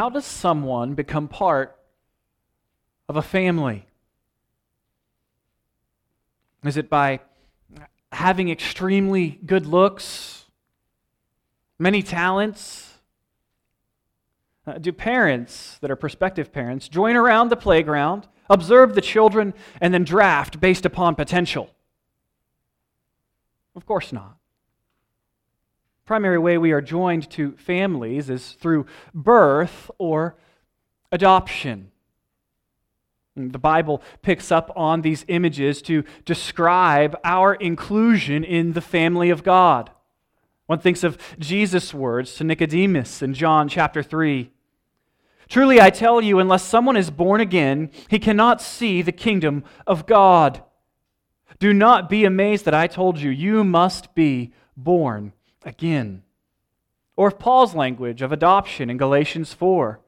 how does someone become part of a family? Is it by having extremely good looks, many talents? Uh, do parents that are prospective parents join around the playground, observe the children, and then draft based upon potential? Of course not. Primary way we are joined to families is through birth or adoption. The Bible picks up on these images to describe our inclusion in the family of God. One thinks of Jesus' words to Nicodemus in John chapter 3. Truly, I tell you, unless someone is born again, he cannot see the kingdom of God. Do not be amazed that I told you, you must be born again. Or Paul's language of adoption in Galatians 4.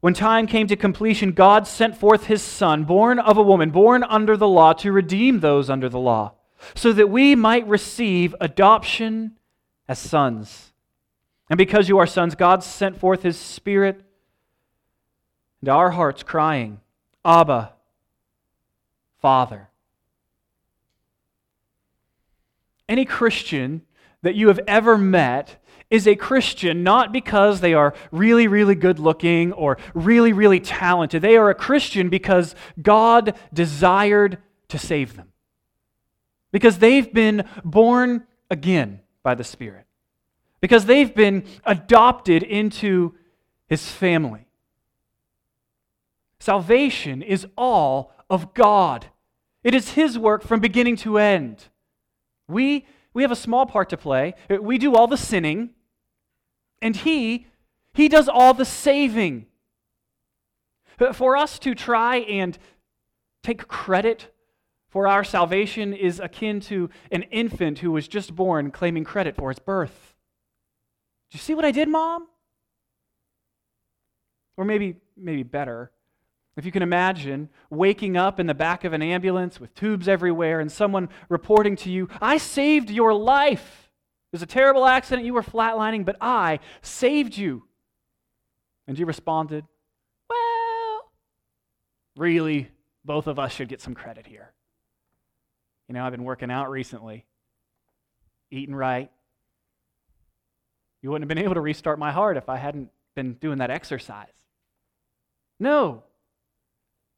When time came to completion, God sent forth his Son, born of a woman, born under the law, to redeem those under the law so that we might receive adoption as sons. And because you are sons, God sent forth his Spirit into our hearts, crying, Abba, Father. Any Christian that you have ever met is a Christian not because they are really, really good looking or really, really talented. They are a Christian because God desired to save them because they've been born again by the Spirit, because they've been adopted into His family. Salvation is all of God. It is His work from beginning to end. We, we have a small part to play. Uh, we do all the sinning, and He, He does all the saving. Uh, for us to try and take credit for our salvation is akin to an infant who was just born claiming credit for its birth. Do you see what I did, mom? Or maybe maybe better. If you can imagine waking up in the back of an ambulance with tubes everywhere and someone reporting to you, I saved your life. It was a terrible accident, you were flatlining, but I saved you. And you responded, Well, really, both of us should get some credit here. You know, I've been working out recently, eating right. You wouldn't have been able to restart my heart if I hadn't been doing that exercise. No,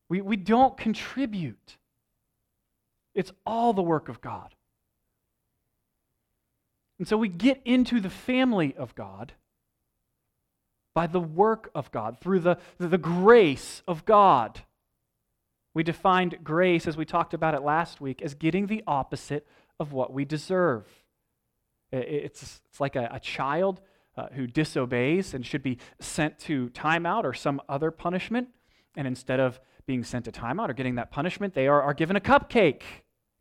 we, we don't contribute. It's all the work of God. And so we get into the family of God by the work of God, through the, the grace of God. We defined grace, as we talked about it last week, as getting the opposite of what we deserve. It's, it's like a, a child uh, who disobeys and should be sent to timeout or some other punishment. And instead of being sent to timeout or getting that punishment, they are, are given a cupcake,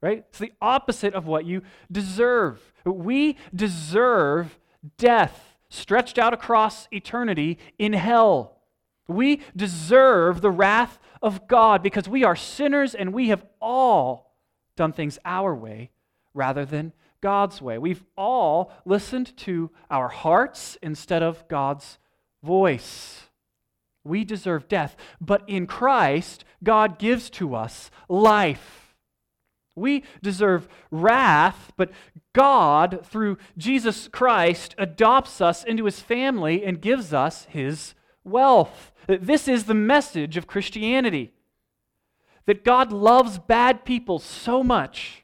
right? It's the opposite of what you deserve. We deserve death stretched out across eternity in hell. We deserve the wrath of God because we are sinners and we have all done things our way rather than God's way. We've all listened to our hearts instead of God's voice. We deserve death, but in Christ, God gives to us life. We deserve wrath, but God, through Jesus Christ, adopts us into his family and gives us his wealth. This is the message of Christianity that God loves bad people so much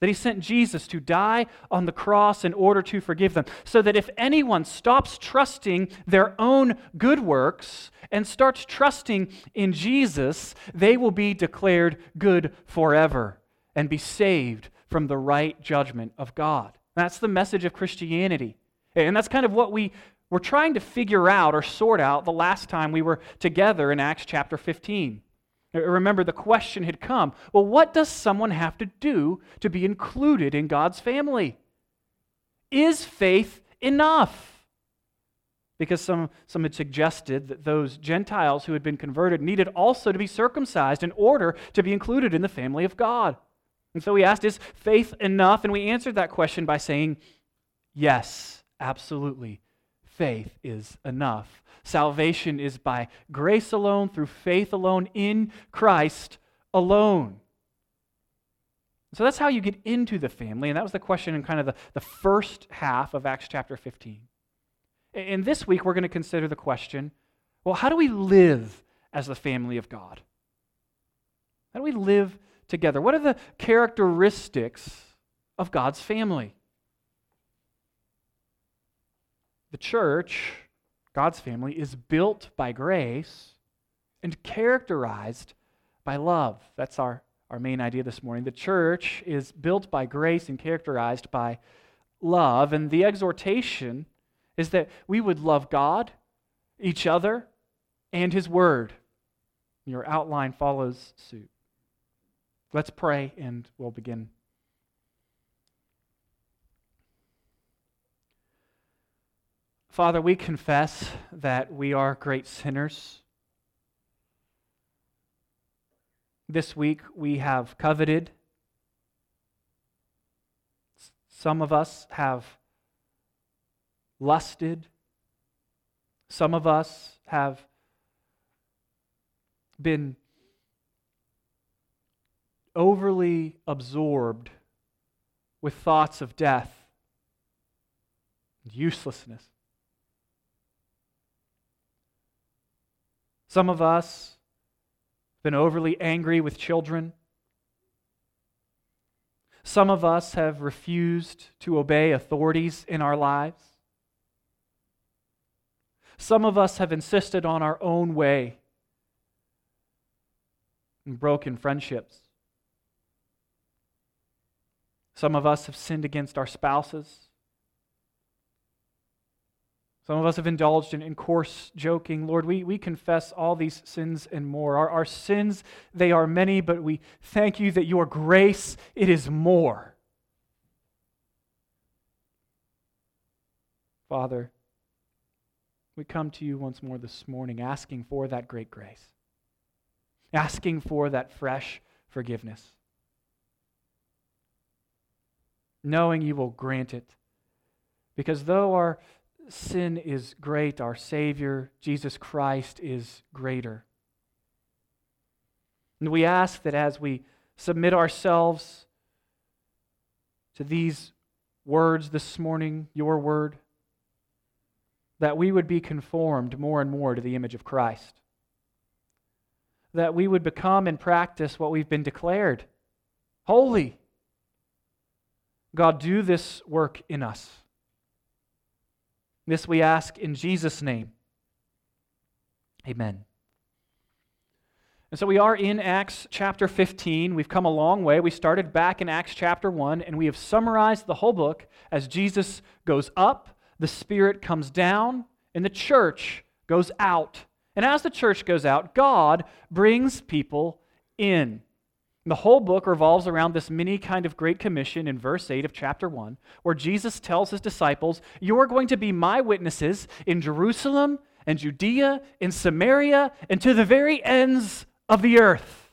that he sent Jesus to die on the cross in order to forgive them. So that if anyone stops trusting their own good works and starts trusting in Jesus, they will be declared good forever and be saved from the right judgment of God. That's the message of Christianity. And that's kind of what we we're trying to figure out or sort out the last time we were together in Acts chapter 15. Uh, remember, the question had come well, what does someone have to do to be included in God's family? Is faith enough? Because some, some had suggested that those Gentiles who had been converted needed also to be circumcised in order to be included in the family of God. And so we asked, is faith enough? And we answered that question by saying, yes, absolutely faith is enough. Salvation is by grace alone, through faith alone, in Christ alone. So that's how you get into the family, and that was the question in kind of the, the first half of Acts chapter 15. And this week, we're going to consider the question well, how do we live as the family of God? How do we live together? What are the characteristics of God's family? The church, God's family, is built by grace and characterized by love. That's our, our main idea this morning. The church is built by grace and characterized by love. And the exhortation is that we would love God, each other, and His Word. Your outline follows suit. Let's pray and we'll begin. Father, we confess that we are great sinners. This week we have coveted. Some of us have lusted. Some of us have been overly absorbed with thoughts of death and uselessness. Some of us have been overly angry with children. Some of us have refused to obey authorities in our lives. Some of us have insisted on our own way and broken friendships. Some of us have sinned against our spouses. Some of us have indulged in, in coarse joking. Lord, we, we confess all these sins and more. Our, our sins, they are many, but we thank you that your grace, it is more. Father, we come to you once more this morning asking for that great grace, asking for that fresh forgiveness knowing you will grant it. Because though our sin is great, our Savior, Jesus Christ, is greater. And we ask that as we submit ourselves to these words this morning, your word, that we would be conformed more and more to the image of Christ. That we would become and practice what we've been declared holy, God, do this work in us. This we ask in Jesus' name. Amen. And so we are in Acts chapter 15. We've come a long way. We started back in Acts chapter 1, and we have summarized the whole book as Jesus goes up, the Spirit comes down, and the church goes out. And as the church goes out, God brings people in. The whole book revolves around this mini kind of Great Commission in verse 8 of chapter 1, where Jesus tells his disciples, You are going to be my witnesses in Jerusalem and Judea, in Samaria, and to the very ends of the earth.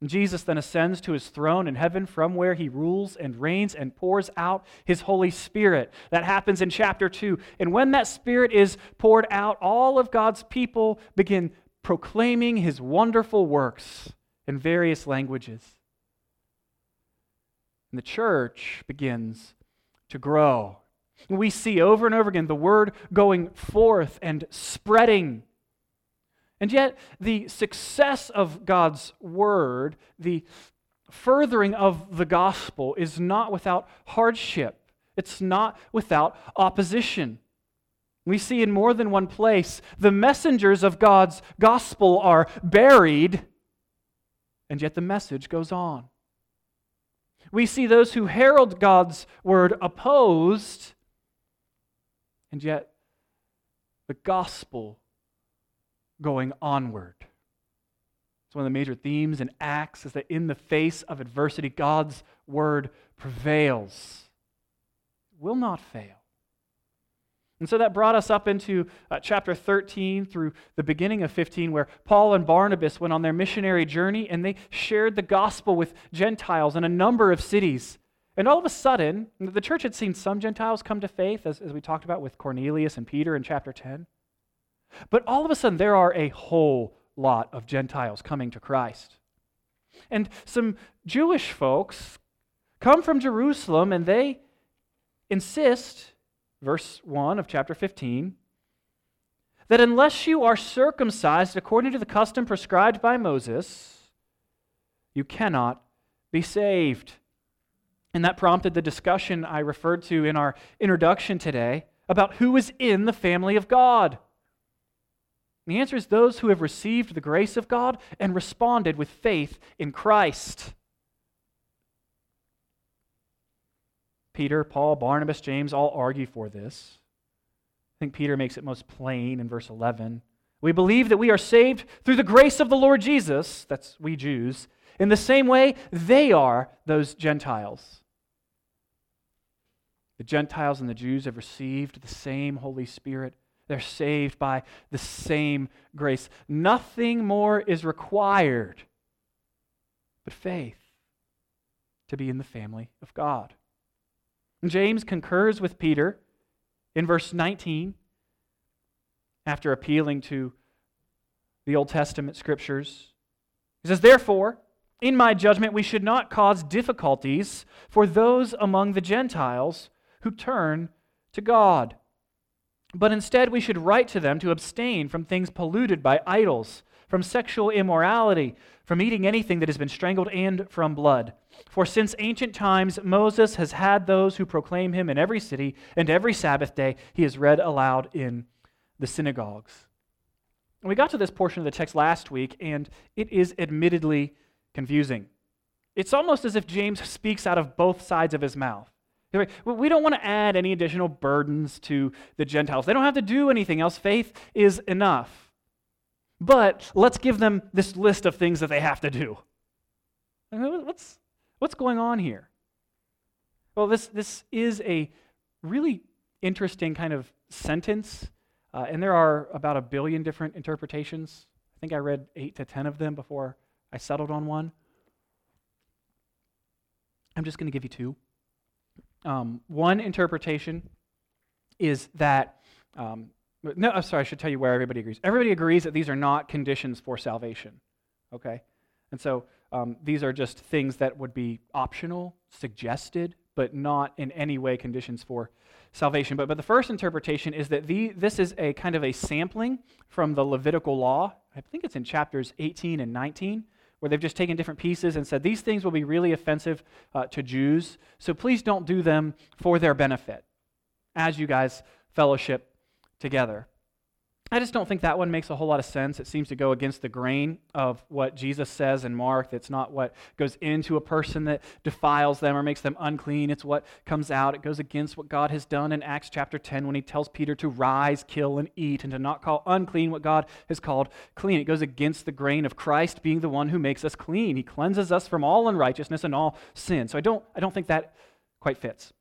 And Jesus then ascends to his throne in heaven from where he rules and reigns and pours out his Holy Spirit. That happens in chapter 2. And when that Spirit is poured out, all of God's people begin proclaiming his wonderful works in various languages. And the church begins to grow. We see over and over again the word going forth and spreading. And yet, the success of God's word, the furthering of the gospel, is not without hardship. It's not without opposition. We see in more than one place the messengers of God's gospel are buried and yet the message goes on. We see those who herald God's word opposed, and yet the gospel going onward. It's one of the major themes in Acts is that in the face of adversity, God's word prevails, will not fail. And so that brought us up into uh, chapter 13 through the beginning of 15, where Paul and Barnabas went on their missionary journey and they shared the gospel with Gentiles in a number of cities. And all of a sudden, the church had seen some Gentiles come to faith, as, as we talked about with Cornelius and Peter in chapter 10. But all of a sudden, there are a whole lot of Gentiles coming to Christ. And some Jewish folks come from Jerusalem and they insist, verse 1 of chapter 15, that unless you are circumcised according to the custom prescribed by Moses, you cannot be saved. And that prompted the discussion I referred to in our introduction today about who is in the family of God. And the answer is those who have received the grace of God and responded with faith in Christ. Peter, Paul, Barnabas, James all argue for this. I think Peter makes it most plain in verse 11. We believe that we are saved through the grace of the Lord Jesus, that's we Jews, in the same way they are those Gentiles. The Gentiles and the Jews have received the same Holy Spirit. They're saved by the same grace. Nothing more is required but faith to be in the family of God. James concurs with Peter in verse 19 after appealing to the Old Testament scriptures. He says, Therefore, in my judgment, we should not cause difficulties for those among the Gentiles who turn to God. But instead, we should write to them to abstain from things polluted by idols, from sexual immorality, from eating anything that has been strangled, and from blood. For since ancient times, Moses has had those who proclaim him in every city, and every Sabbath day he is read aloud in the synagogues. We got to this portion of the text last week, and it is admittedly confusing. It's almost as if James speaks out of both sides of his mouth. We don't want to add any additional burdens to the Gentiles. They don't have to do anything else. Faith is enough. But let's give them this list of things that they have to do. What's, what's going on here? Well, this, this is a really interesting kind of sentence, uh, and there are about a billion different interpretations. I think I read eight to ten of them before I settled on one. I'm just going to give you two. Um, one interpretation is that, um, no, I'm sorry, I should tell you where everybody agrees. Everybody agrees that these are not conditions for salvation, okay? And so um, these are just things that would be optional, suggested, but not in any way conditions for salvation. But, but the first interpretation is that the, this is a kind of a sampling from the Levitical law. I think it's in chapters 18 and 19 where they've just taken different pieces and said, these things will be really offensive uh, to Jews, so please don't do them for their benefit as you guys fellowship together. I just don't think that one makes a whole lot of sense. It seems to go against the grain of what Jesus says in Mark. It's not what goes into a person that defiles them or makes them unclean. It's what comes out. It goes against what God has done in Acts chapter 10 when he tells Peter to rise, kill, and eat, and to not call unclean what God has called clean. It goes against the grain of Christ being the one who makes us clean. He cleanses us from all unrighteousness and all sin. So I don't, I don't think that quite fits.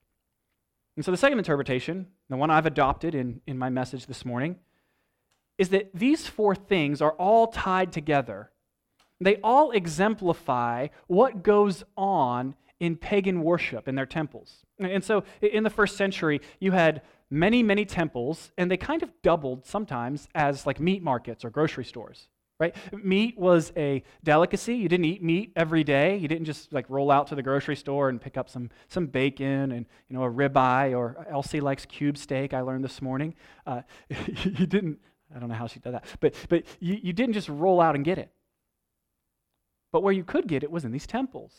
And so the second interpretation, the one I've adopted in, in my message this morning, is that these four things are all tied together. They all exemplify what goes on in pagan worship in their temples. And so in the first century, you had many, many temples, and they kind of doubled sometimes as like meat markets or grocery stores. Right? Meat was a delicacy. You didn't eat meat every day. You didn't just like roll out to the grocery store and pick up some, some bacon and you know a ribeye or Elsie likes cube steak. I learned this morning. Uh, you didn't I don't know how she did that. But, but you, you didn't just roll out and get it. But where you could get it was in these temples.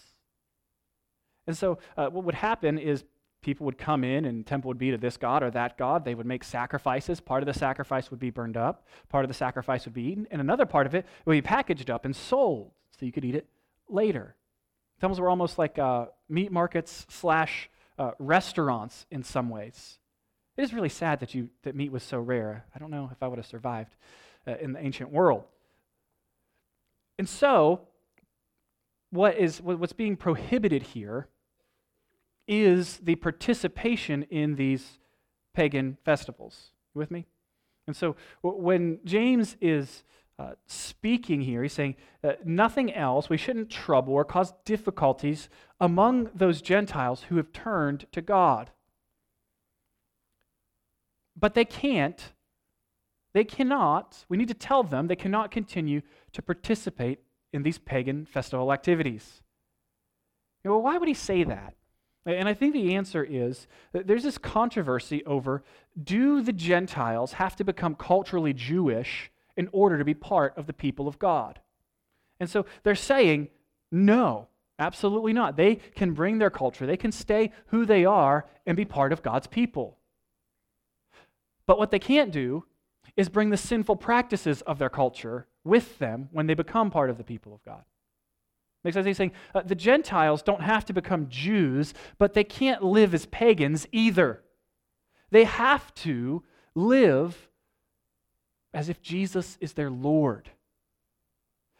And so uh, what would happen is people would come in and temple would be to this god or that god. They would make sacrifices. Part of the sacrifice would be burned up, part of the sacrifice would be eaten, and another part of it would be packaged up and sold so you could eat it later. Temples were almost like uh, meat markets slash uh, restaurants in some ways. It is really sad that, you, that meat was so rare. I don't know if I would have survived uh, in the ancient world. And so, what is, what's being prohibited here is the participation in these pagan festivals. You with me? And so, when James is uh, speaking here. He's saying uh, nothing else. We shouldn't trouble or cause difficulties among those Gentiles who have turned to God. But they can't, they cannot, we need to tell them they cannot continue to participate in these pagan festival activities. You know, why would he say that? And I think the answer is that there's this controversy over do the Gentiles have to become culturally Jewish in order to be part of the people of God? And so they're saying, no, absolutely not. They can bring their culture, they can stay who they are and be part of God's people. But what they can't do is bring the sinful practices of their culture with them when they become part of the people of God. Makes sense? He's saying uh, the Gentiles don't have to become Jews, but they can't live as pagans either. They have to live as if Jesus is their Lord.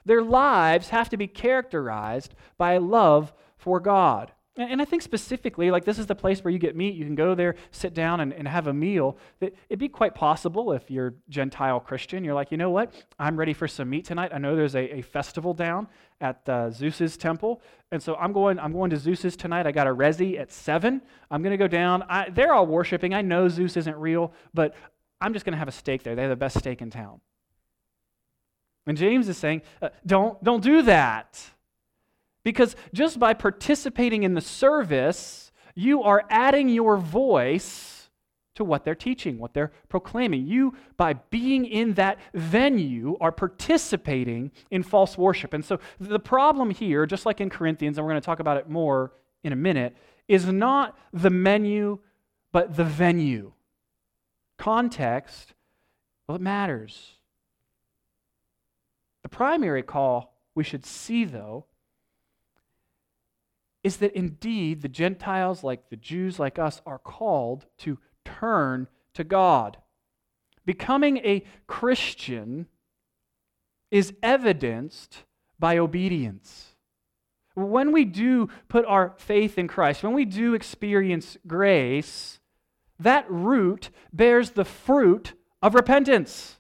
Their lives have to be characterized by love for God. And I think specifically, like this is the place where you get meat. You can go there, sit down, and, and have a meal. It'd be quite possible if you're Gentile Christian, you're like, you know what? I'm ready for some meat tonight. I know there's a, a festival down at uh, Zeus's temple, and so I'm going. I'm going to Zeus's tonight. I got a resi at seven. I'm going to go down. I, they're all worshiping. I know Zeus isn't real, but I'm just going to have a steak there. They have the best steak in town. And James is saying, uh, don't don't do that. Because just by participating in the service, you are adding your voice to what they're teaching, what they're proclaiming. You, by being in that venue, are participating in false worship. And so the problem here, just like in Corinthians, and we're going to talk about it more in a minute, is not the menu, but the venue. Context, well, it matters. The primary call we should see, though, is that indeed the Gentiles, like the Jews, like us, are called to turn to God. Becoming a Christian is evidenced by obedience. When we do put our faith in Christ, when we do experience grace, that root bears the fruit of repentance.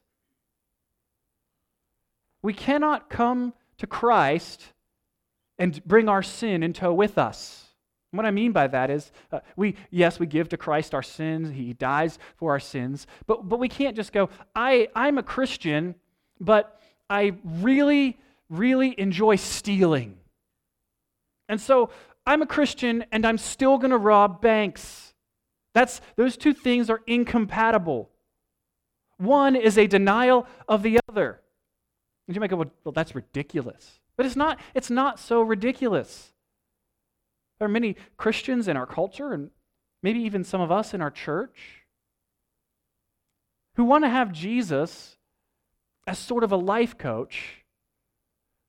We cannot come to Christ and bring our sin in tow with us. And what I mean by that is, uh, we yes, we give to Christ our sins. He dies for our sins, but but we can't just go. I I'm a Christian, but I really really enjoy stealing, and so I'm a Christian and I'm still going to rob banks. That's those two things are incompatible. One is a denial of the other. And you might go, well, well that's ridiculous. But it's not, it's not so ridiculous. There are many Christians in our culture, and maybe even some of us in our church, who want to have Jesus as sort of a life coach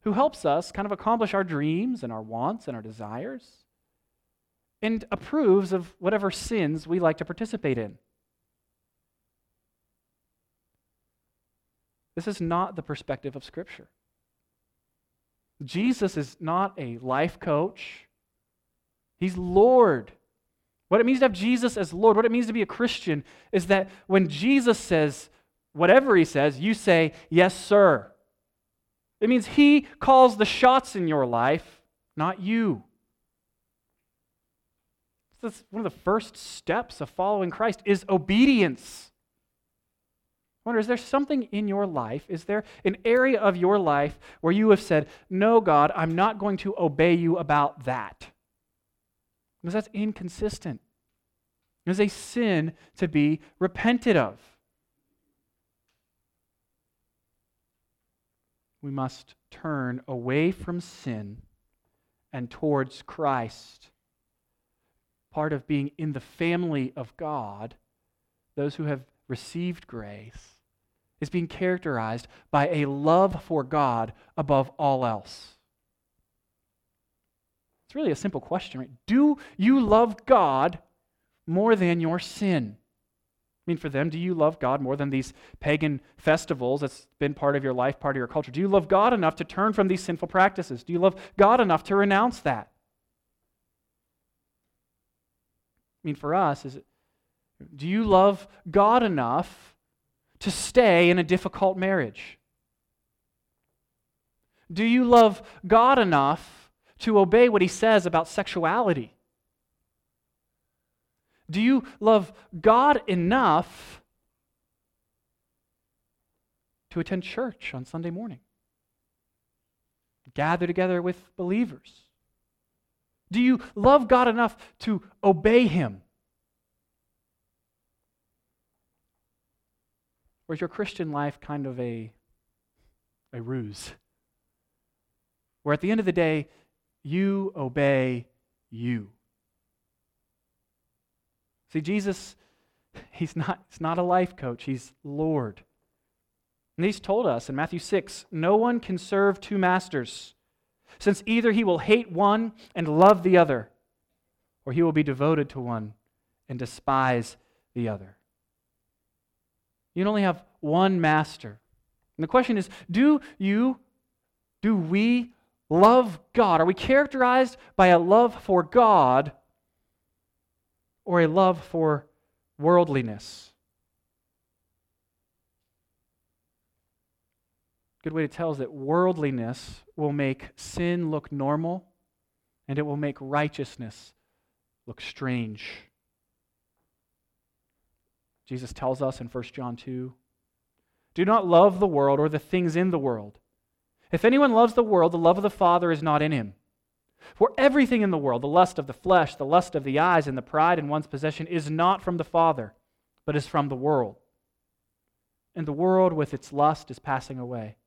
who helps us kind of accomplish our dreams and our wants and our desires and approves of whatever sins we like to participate in. This is not the perspective of Scripture. Jesus is not a life coach, He's Lord. What it means to have Jesus as Lord, what it means to be a Christian, is that when Jesus says whatever He says, you say, Yes, sir. It means He calls the shots in your life, not you. That's one of the first steps of following Christ is obedience wonder is there something in your life? Is there an area of your life where you have said, No, God, I'm not going to obey you about that? Because that's inconsistent. It is a sin to be repented of. We must turn away from sin and towards Christ. Part of being in the family of God, those who have received grace, is being characterized by a love for God above all else. It's really a simple question, right? Do you love God more than your sin? I mean, for them, do you love God more than these pagan festivals that's been part of your life, part of your culture? Do you love God enough to turn from these sinful practices? Do you love God enough to renounce that? I mean, for us, is it, do you love God enough to stay in a difficult marriage? Do you love God enough to obey what he says about sexuality? Do you love God enough to attend church on Sunday morning? Gather together with believers? Do you love God enough to obey Him? Or is your Christian life kind of a, a ruse? Where at the end of the day, you obey you. See, Jesus, he's not, he's not a life coach, he's Lord. And he's told us in Matthew 6 no one can serve two masters, since either he will hate one and love the other, or he will be devoted to one and despise the other. You only have one master. And the question is do you, do we love God? Are we characterized by a love for God or a love for worldliness? Good way to tell is that worldliness will make sin look normal and it will make righteousness look strange. Jesus tells us in 1 John 2 Do not love the world or the things in the world. If anyone loves the world, the love of the Father is not in him. For everything in the world, the lust of the flesh, the lust of the eyes, and the pride in one's possession, is not from the Father, but is from the world. And the world with its lust is passing away.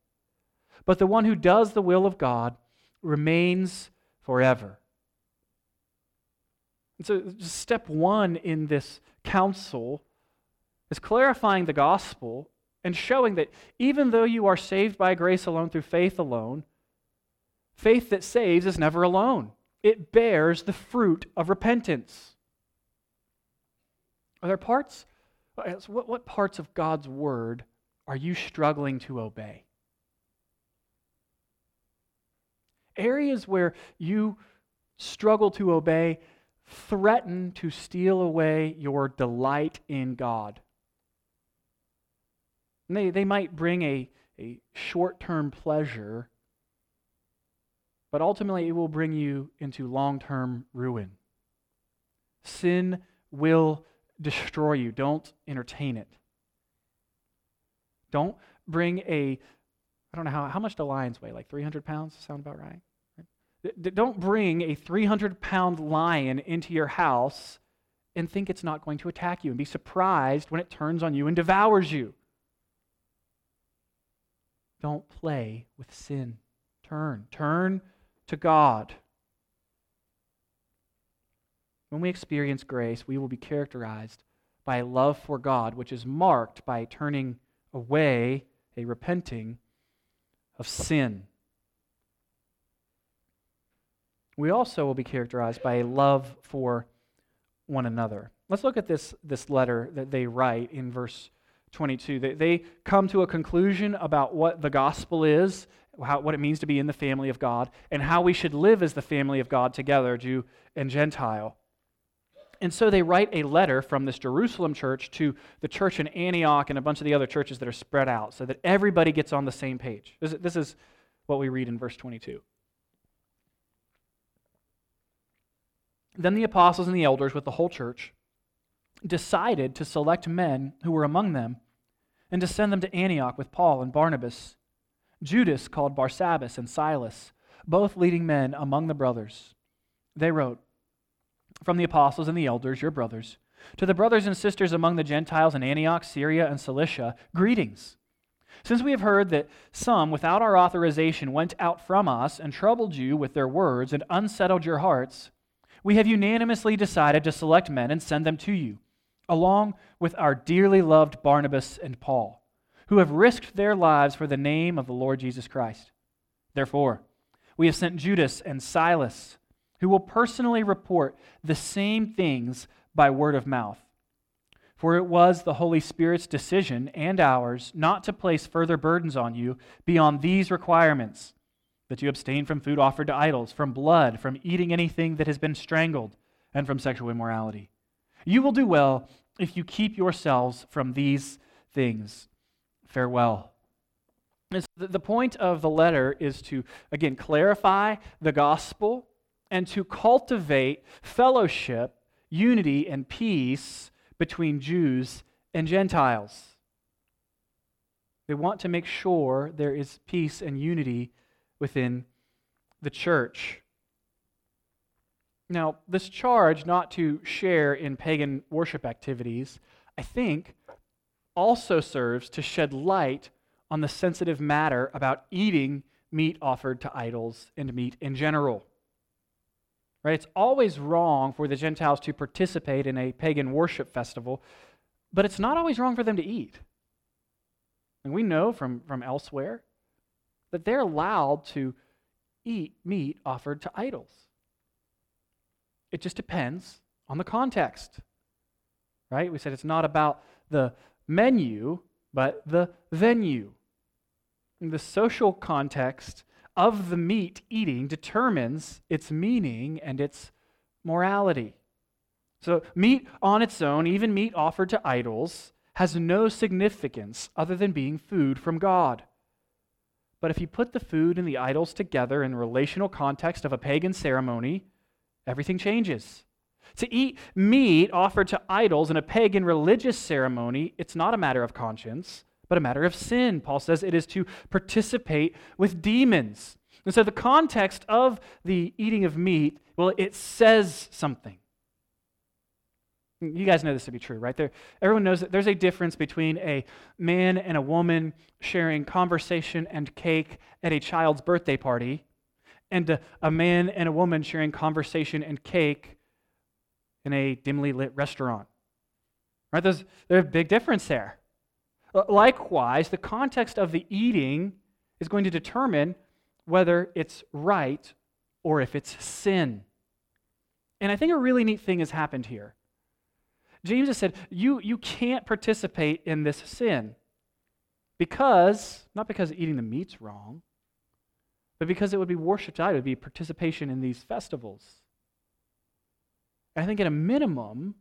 But the one who does the will of God remains forever. And so, step one in this council is clarifying the gospel and showing that even though you are saved by grace alone through faith alone, faith that saves is never alone. It bears the fruit of repentance. Are there parts? Uh, what, what parts of God's word are you struggling to obey? Areas where you struggle to obey threaten to steal away your delight in God. And they, they might bring a, a short term pleasure, but ultimately it will bring you into long term ruin. Sin will destroy you. Don't entertain it. Don't bring a, I don't know how, how much do lions weigh? Like 300 pounds? Sound about right? Don't bring a 300 pound lion into your house and think it's not going to attack you and be surprised when it turns on you and devours you. Don't play with sin. Turn. Turn to God. When we experience grace, we will be characterized by a love for God, which is marked by turning away, a repenting of sin. We also will be characterized by a love for one another. Let's look at this, this letter that they write in verse 22. They, they come to a conclusion about what the gospel is, how, what it means to be in the family of God, and how we should live as the family of God together, Jew and Gentile. And so they write a letter from this Jerusalem church to the church in Antioch and a bunch of the other churches that are spread out so that everybody gets on the same page. This, this is what we read in verse 22. Then the apostles and the elders, with the whole church, decided to select men who were among them and to send them to Antioch with Paul and Barnabas, Judas called Barsabbas and Silas, both leading men among the brothers. They wrote, From the apostles and the elders, your brothers, to the brothers and sisters among the Gentiles in Antioch, Syria, and Cilicia, greetings. Since we have heard that some, without our authorization, went out from us and troubled you with their words and unsettled your hearts, we have unanimously decided to select men and send them to you along with our dearly loved Barnabas and Paul, who have risked their lives for the name of the Lord Jesus Christ. Therefore, we have sent Judas and Silas, who will personally report the same things by word of mouth. For it was the Holy Spirit's decision and ours not to place further burdens on you beyond these requirements that you abstain from food offered to idols, from blood, from eating anything that has been strangled, and from sexual immorality. You will do well if you keep yourselves from these things. Farewell. the point of the letter is to, again, clarify the gospel and to cultivate fellowship, unity, and peace between Jews and Gentiles. They want to make sure there is peace and unity within the church. Now, this charge not to share in pagan worship activities, I think, also serves to shed light on the sensitive matter about eating meat offered to idols and meat in general. Right? It's always wrong for the Gentiles to participate in a pagan worship festival, but it's not always wrong for them to eat. And we know from, from elsewhere that they're allowed to eat meat offered to idols. It just depends on the context. Right? We said it's not about the menu, but the venue. The social context of the meat eating determines its meaning and its morality. So, meat on its own, even meat offered to idols, has no significance other than being food from God. But if you put the food and the idols together in relational context of a pagan ceremony, everything changes. To eat meat offered to idols in a pagan religious ceremony, it's not a matter of conscience but a matter of sin. Paul says it is to participate with demons. And so the context of the eating of meat, well, it says something. You guys know this to be true, right? There, everyone knows that there's a difference between a man and a woman sharing conversation and cake at a child's birthday party and a, man and a woman sharing conversation and cake in a dimly lit restaurant. Right? There's, there's a big difference there. Likewise, the context of the eating is going to determine whether it's right or if it's sin. And I think a really neat thing has happened here. James has said, you, you can't participate in this sin because, not because eating the meat's wrong, but because it would be worship idol, it would be participation in these festivals. I think at a minimum,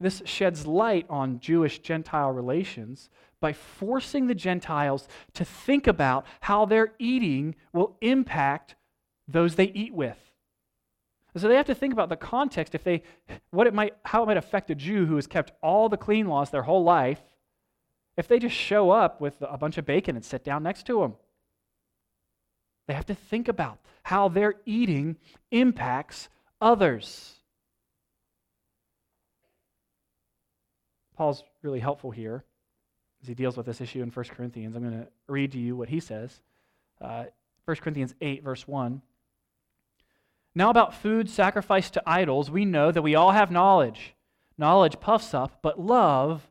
this sheds light on Jewish Gentile relations by forcing the Gentiles to think about how their eating will impact those they eat with. so they have to think about the context if they what it might how it might affect a Jew who has kept all the clean laws their whole life if they just show up with a bunch of bacon and sit down next to them. They have to think about how their eating impacts others. Paul's really helpful here as he deals with this issue in 1 Corinthians. I'm going to read to you what he says. Uh, 1 Corinthians 8, verse 1. Now, about food sacrificed to idols, we know that we all have knowledge. Knowledge puffs up, but love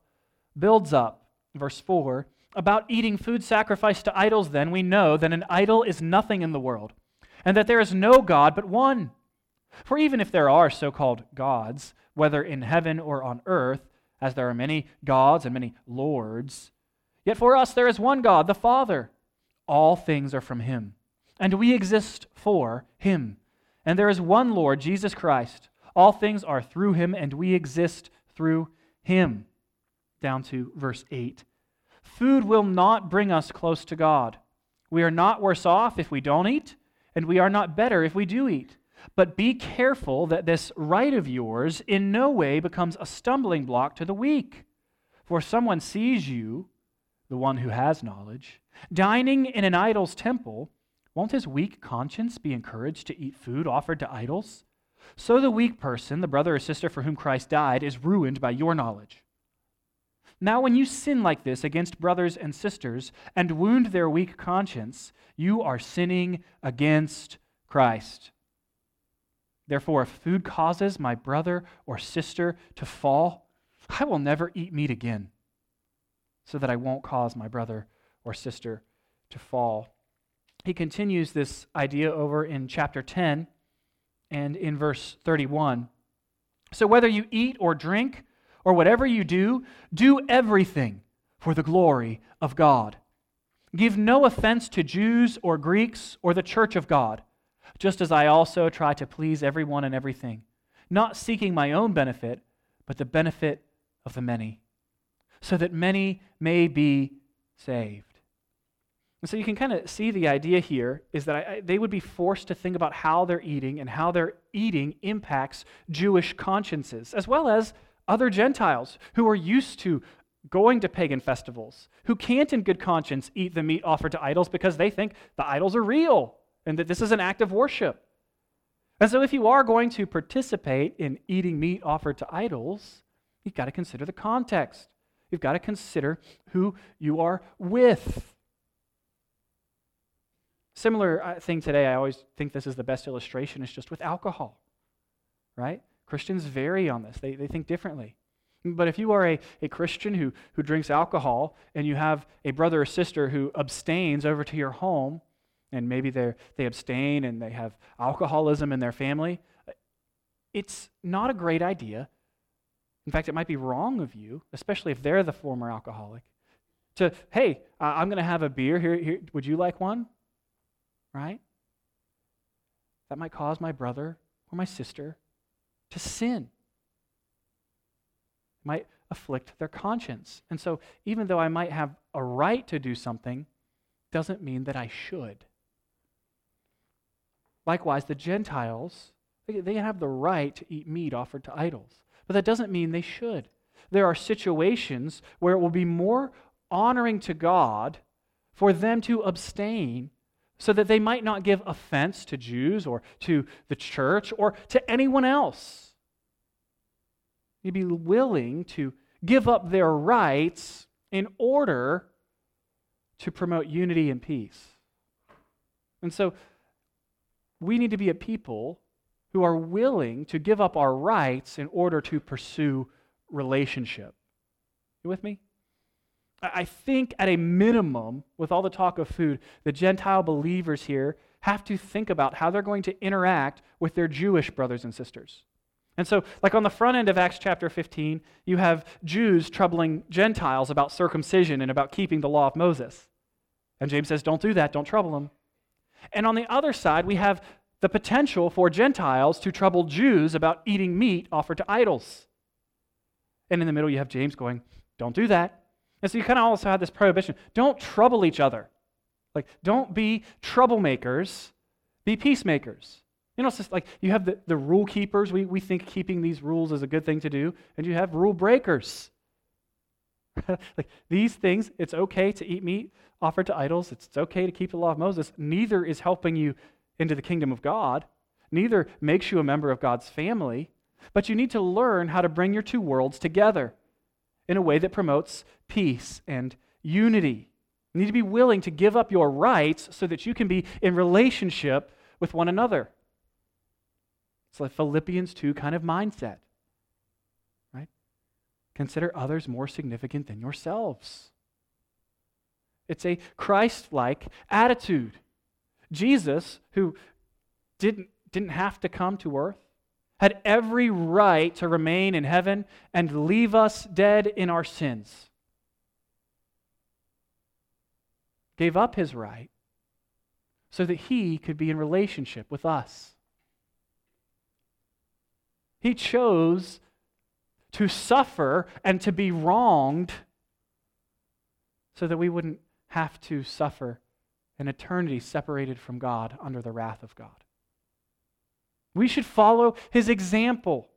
builds up. Verse 4. About eating food sacrificed to idols, then, we know that an idol is nothing in the world, and that there is no God but one. For even if there are so called gods, whether in heaven or on earth, as there are many gods and many lords. Yet for us there is one God, the Father. All things are from him, and we exist for him. And there is one Lord, Jesus Christ. All things are through him, and we exist through him. Down to verse 8. Food will not bring us close to God. We are not worse off if we don't eat, and we are not better if we do eat. But be careful that this right of yours in no way becomes a stumbling block to the weak. For someone sees you, the one who has knowledge, dining in an idol's temple, won't his weak conscience be encouraged to eat food offered to idols? So the weak person, the brother or sister for whom Christ died, is ruined by your knowledge. Now, when you sin like this against brothers and sisters and wound their weak conscience, you are sinning against Christ. Therefore, if food causes my brother or sister to fall, I will never eat meat again, so that I won't cause my brother or sister to fall. He continues this idea over in chapter 10 and in verse 31. So, whether you eat or drink or whatever you do, do everything for the glory of God. Give no offense to Jews or Greeks or the church of God just as I also try to please everyone and everything, not seeking my own benefit, but the benefit of the many, so that many may be saved. And so you can kind of see the idea here is that I, I, they would be forced to think about how they're eating and how their eating impacts Jewish consciences, as well as other Gentiles who are used to going to pagan festivals, who can't in good conscience eat the meat offered to idols because they think the idols are real and that this is an act of worship. And so if you are going to participate in eating meat offered to idols, you've got to consider the context. You've got to consider who you are with. Similar uh, thing today, I always think this is the best illustration, is just with alcohol, right? Christians vary on this, they, they think differently. But if you are a, a Christian who, who drinks alcohol and you have a brother or sister who abstains over to your home, and maybe they they abstain and they have alcoholism in their family, it's not a great idea. In fact, it might be wrong of you, especially if they're the former alcoholic, to, hey, I'm going to have a beer. Here, here, would you like one? right? That might cause my brother or my sister to sin. It might afflict their conscience. And so, even though I might have a right to do something, doesn't mean that I should. Likewise, the Gentiles, they have the right to eat meat offered to idols, but that doesn't mean they should. There are situations where it will be more honoring to God for them to abstain so that they might not give offense to Jews or to the church or to anyone else. You'd be willing to give up their rights in order to promote unity and peace. And so we need to be a people who are willing to give up our rights in order to pursue relationship. You with me? I think at a minimum, with all the talk of food, the Gentile believers here have to think about how they're going to interact with their Jewish brothers and sisters. And so, like on the front end of Acts chapter 15, you have Jews troubling Gentiles about circumcision and about keeping the law of Moses. And James says, don't do that, don't trouble them. And on the other side, we have the potential for Gentiles to trouble Jews about eating meat offered to idols. And in the middle, you have James going, don't do that. And so you kind of also have this prohibition don't trouble each other. Like, don't be troublemakers, be peacemakers. You know, it's just like you have the, the rule keepers. We, we think keeping these rules is a good thing to do, and you have rule breakers. like these things, it's okay to eat meat offered to idols, it's, it's okay to keep the law of Moses. Neither is helping you into the kingdom of God, neither makes you a member of God's family, but you need to learn how to bring your two worlds together in a way that promotes peace and unity. You need to be willing to give up your rights so that you can be in relationship with one another. It's like Philippians 2 kind of mindset. Right? Consider others more significant than yourselves. It's a Christ like attitude. Jesus, who didn't, didn't have to come to earth, had every right to remain in heaven and leave us dead in our sins. Gave up his right so that he could be in relationship with us. He chose to suffer and to be wronged so that we wouldn't have to suffer an eternity separated from God under the wrath of God. We should follow his example.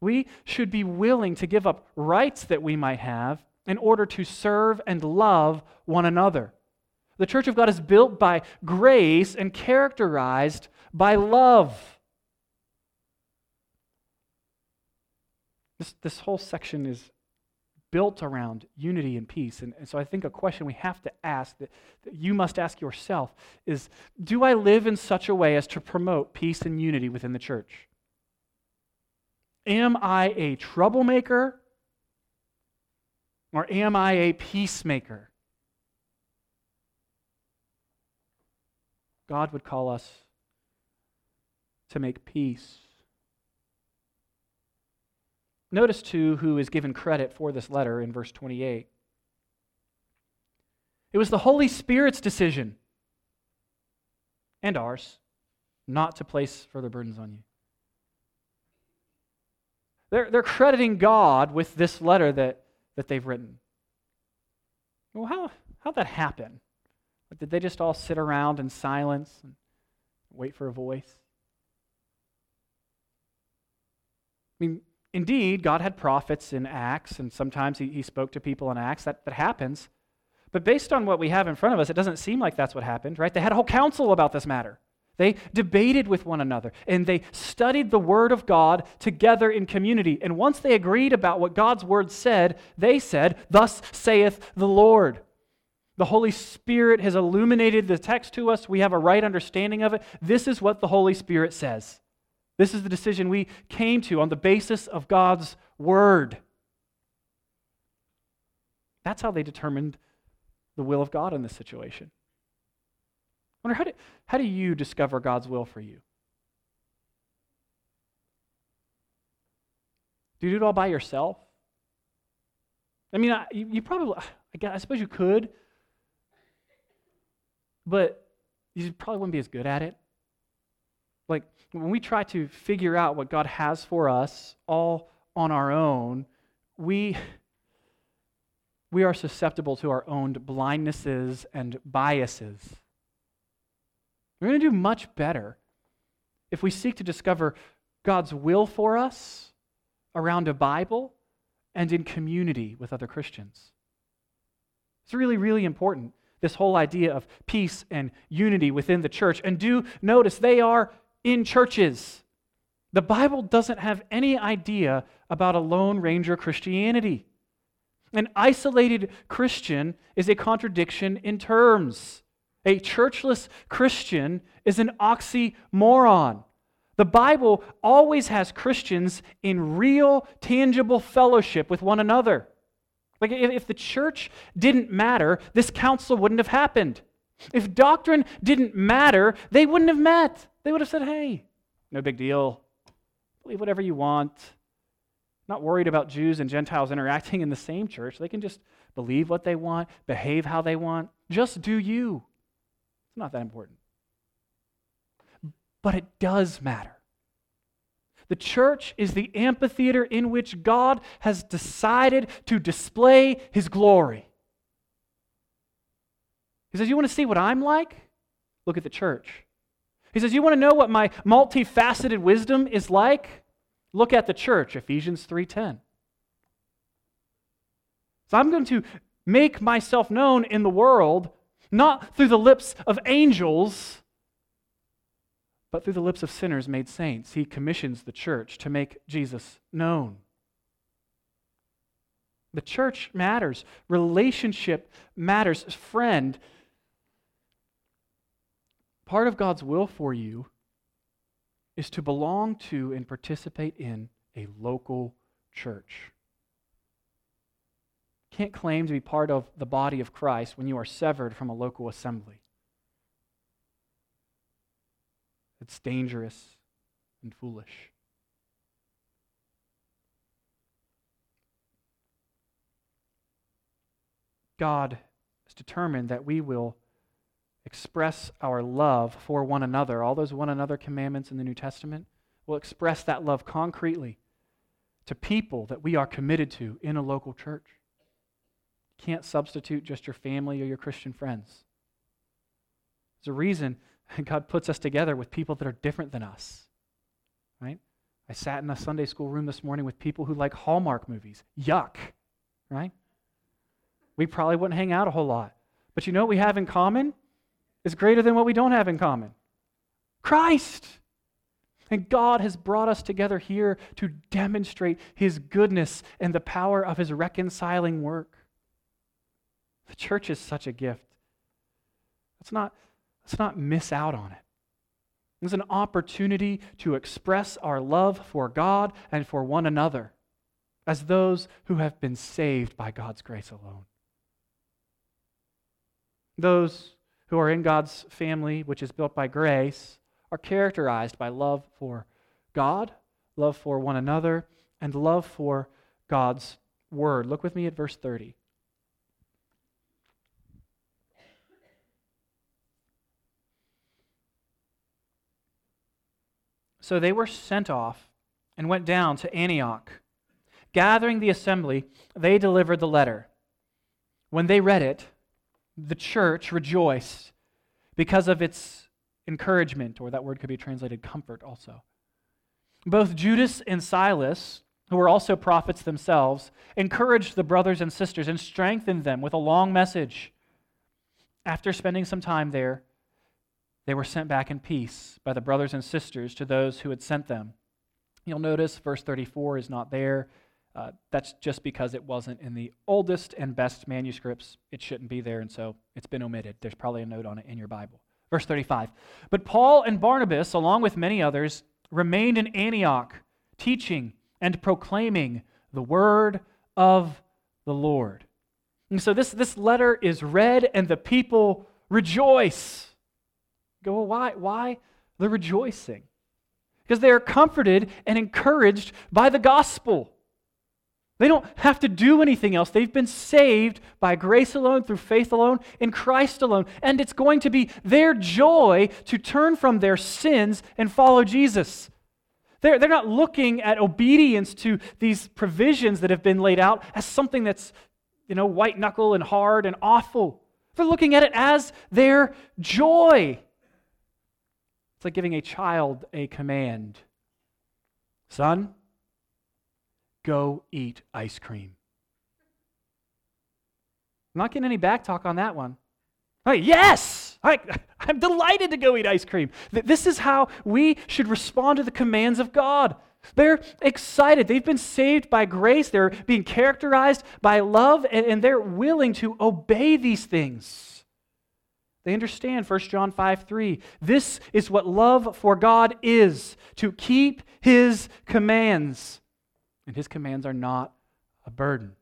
We should be willing to give up rights that we might have in order to serve and love one another. The church of God is built by grace and characterized by love. This, this whole section is built around unity and peace. And, and, so I think a question we have to ask, that, that you must ask yourself, is Do I live in such a way as to promote peace and unity within the church? Am I a troublemaker or am I a peacemaker? God would call us to make peace Notice, too, who is given credit for this letter in verse 28. It was the Holy Spirit's decision and ours not to place further burdens on you. They're, they're crediting God with this letter that, that they've written. Well, how, how'd that happen? Did they just all sit around in silence and wait for a voice? I mean, indeed, God had prophets in Acts, and sometimes he, he spoke to people in Acts. That, that happens. But based on what we have in front of us, it doesn't seem like that's what happened, right? They had a whole council about this matter. They debated with one another and they studied the Word of God together in community. And once they agreed about what God's Word said, they said, Thus saith the Lord. The Holy Spirit has illuminated the text to us. We have a right understanding of it. This is what the Holy Spirit says. This is the decision we came to on the basis of God's Word. That's how they determined the will of God in this situation. I wonder how do, how do you discover God's will for you? Do you do it all by yourself? I mean, I, you, probably, I, guess, I suppose you could, but you probably wouldn't be as good at it. Like, when we try to figure out what God has for us all on our own, we, we are susceptible to our own blindnesses and biases. We're going to do much better if we seek to discover God's will for us around a Bible and in community with other Christians. It's really, really important, this whole idea of peace and unity within the church. And do notice they are in churches. The Bible doesn't have any idea about a Lone Ranger Christianity. An isolated Christian is a contradiction in terms. A churchless Christian is an oxymoron. The Bible always has Christians in real, tangible fellowship with one another. Like, if the church didn't matter, this council wouldn't have happened. If doctrine didn't matter, they wouldn't have met. They would have said, hey, no big deal. Believe whatever you want. Not worried about Jews and Gentiles interacting in the same church. They can just believe what they want, behave how they want. Just do you. It's not that important. But it does matter. The church is the amphitheater in which God has decided to display his glory. He says, You want to see what I'm like? Look at the church. He says, You want to know what my multifaceted wisdom is like? Look at the church, Ephesians 3:10. So I'm going to make myself known in the world not through the lips of angels, but through the lips of sinners made saints. He commissions the church to make Jesus known. The church matters, relationship matters. Friend, part of God's will for you is to belong to and participate in a local church can't claim to be part of the body of Christ when you are severed from a local assembly. It's dangerous and foolish. God is determined that we will express our love for one another. All those one another commandments in the New Testament will express that love concretely to people that we are committed to in a local church can't substitute just your family or your Christian friends. There's a reason God puts us together with people that are different than us. Right? I sat in a Sunday school room this morning with people who like Hallmark movies. Yuck. Right? We probably wouldn't hang out a whole lot. But you know what we have in common is greater than what we don't have in common. Christ. And God has brought us together here to demonstrate his goodness and the power of his reconciling work. The church is such a gift. Let's not, let's not miss out on it. It's an opportunity to express our love for God and for one another as those who have been saved by God's grace alone. Those who are in God's family, which is built by grace, are characterized by love for God, love for one another, and love for God's word. Look with me at verse 30. So they were sent off and went down to Antioch. Gathering the assembly, they delivered the letter. When they read it, the church rejoiced because of its encouragement, or that word could be translated comfort also. Both Judas and Silas, who were also prophets themselves, encouraged the brothers and sisters and strengthened them with a long message. After spending some time there, they were sent back in peace by the brothers and sisters to those who had sent them. You'll notice verse 34 is not there. Uh, that's just because it wasn't in the oldest and best manuscripts. It shouldn't be there, and so it's been omitted. There's probably a note on it in your Bible. Verse 35. But Paul and Barnabas, along with many others, remained in Antioch, teaching and proclaiming the word of the Lord. And so this, this letter is read, and the people rejoice. Go, well, why? Why the rejoicing? Because they are comforted and encouraged by the gospel. They don't have to do anything else. They've been saved by grace alone, through faith alone, in Christ alone. And it's going to be their joy to turn from their sins and follow Jesus. They're, they're not looking at obedience to these provisions that have been laid out as something that's, you know, white knuckle and hard and awful. They're looking at it as their joy. It's like giving a child a command Son, go eat ice cream. I'm not getting any back talk on that one. Like, yes, I, I'm delighted to go eat ice cream. This is how we should respond to the commands of God. They're excited. They've been saved by grace. They're being characterized by love, and, and they're willing to obey these things. They understand 1 John 5 3. This is what love for God is to keep his commands. And his commands are not a burden,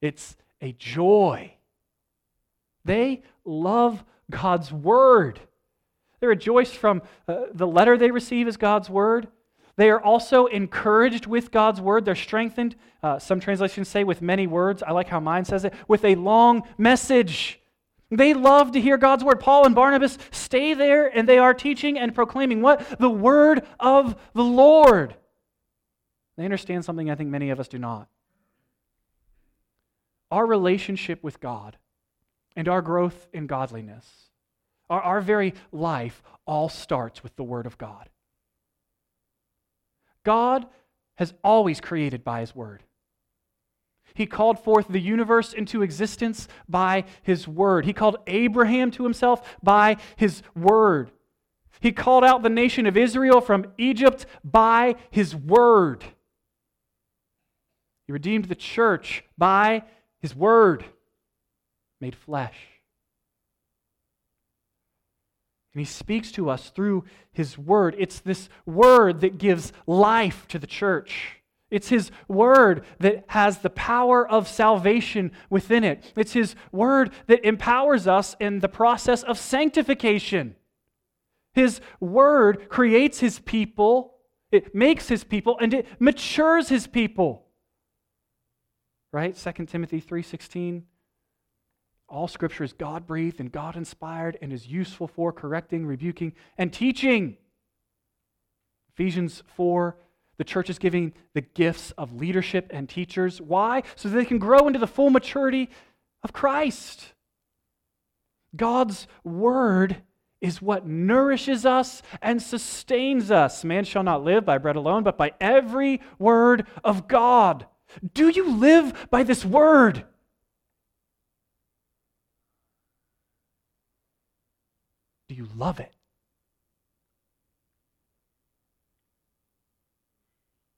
it's a joy. They love God's word. They rejoice from uh, the letter they receive as God's word. They are also encouraged with God's word. They're strengthened. Uh, some translations say with many words. I like how mine says it with a long message. They love to hear God's word. Paul and Barnabas stay there and they are teaching and proclaiming what? The word of the Lord. They understand something I think many of us do not. Our relationship with God and our growth in godliness, our, our very life, all starts with the Word of God. God has always created by His Word. He called forth the universe into existence by his word. He called Abraham to himself by his word. He called out the nation of Israel from Egypt by his word. He redeemed the church by his word made flesh. And he speaks to us through his word. It's this word that gives life to the church. It's His Word that has the power of salvation within it. It's His Word that empowers us in the process of sanctification. His Word creates His people, it makes His people, and it matures His people. Right? 2 Timothy 3.16 All Scripture is God-breathed and God-inspired and is useful for correcting, rebuking, and teaching. Ephesians 4 the church is giving the gifts of leadership and teachers. Why? So they can grow into the full maturity of Christ. God's word is what nourishes us and sustains us. Man shall not live by bread alone, but by every word of God. Do you live by this word? Do you love it?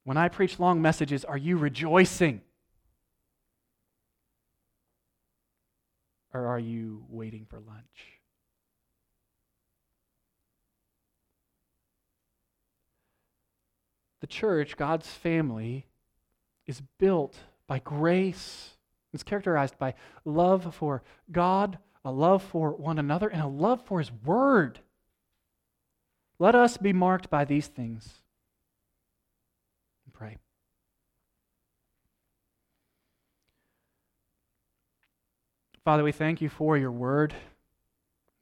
When I preach long messages, are you rejoicing? Or are you waiting for lunch? The church, God's family, is built by grace. It's characterized by love for God, a love for one another, and a love for His Word. Let us be marked by these things pray. Father, we thank you for your word.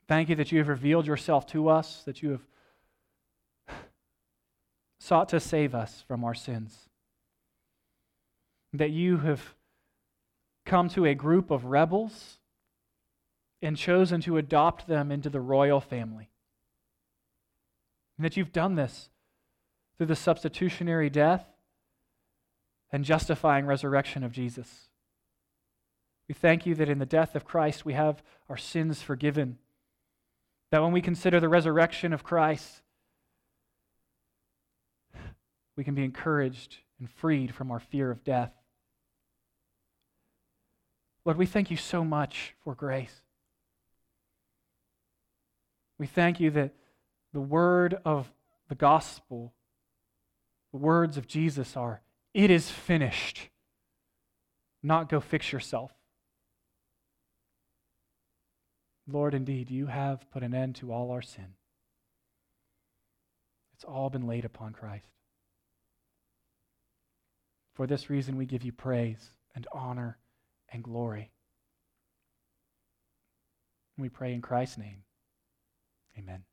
Thank you that you have revealed yourself to us, that you have sought to save us from our sins, that you have come to a group of rebels and chosen to adopt them into the royal family. And that you've done this through the substitutionary death and justifying resurrection of Jesus. We thank you that in the death of Christ we have our sins forgiven. That when we consider the resurrection of Christ, we can be encouraged and freed from our fear of death. Lord, we thank you so much for grace. We thank you that the word of the gospel, the words of Jesus are, It is finished, not go fix yourself. Lord, indeed, you have put an end to all our sin. It's all been laid upon Christ. For this reason, we give you praise and honor and glory. We pray in Christ's name. Amen.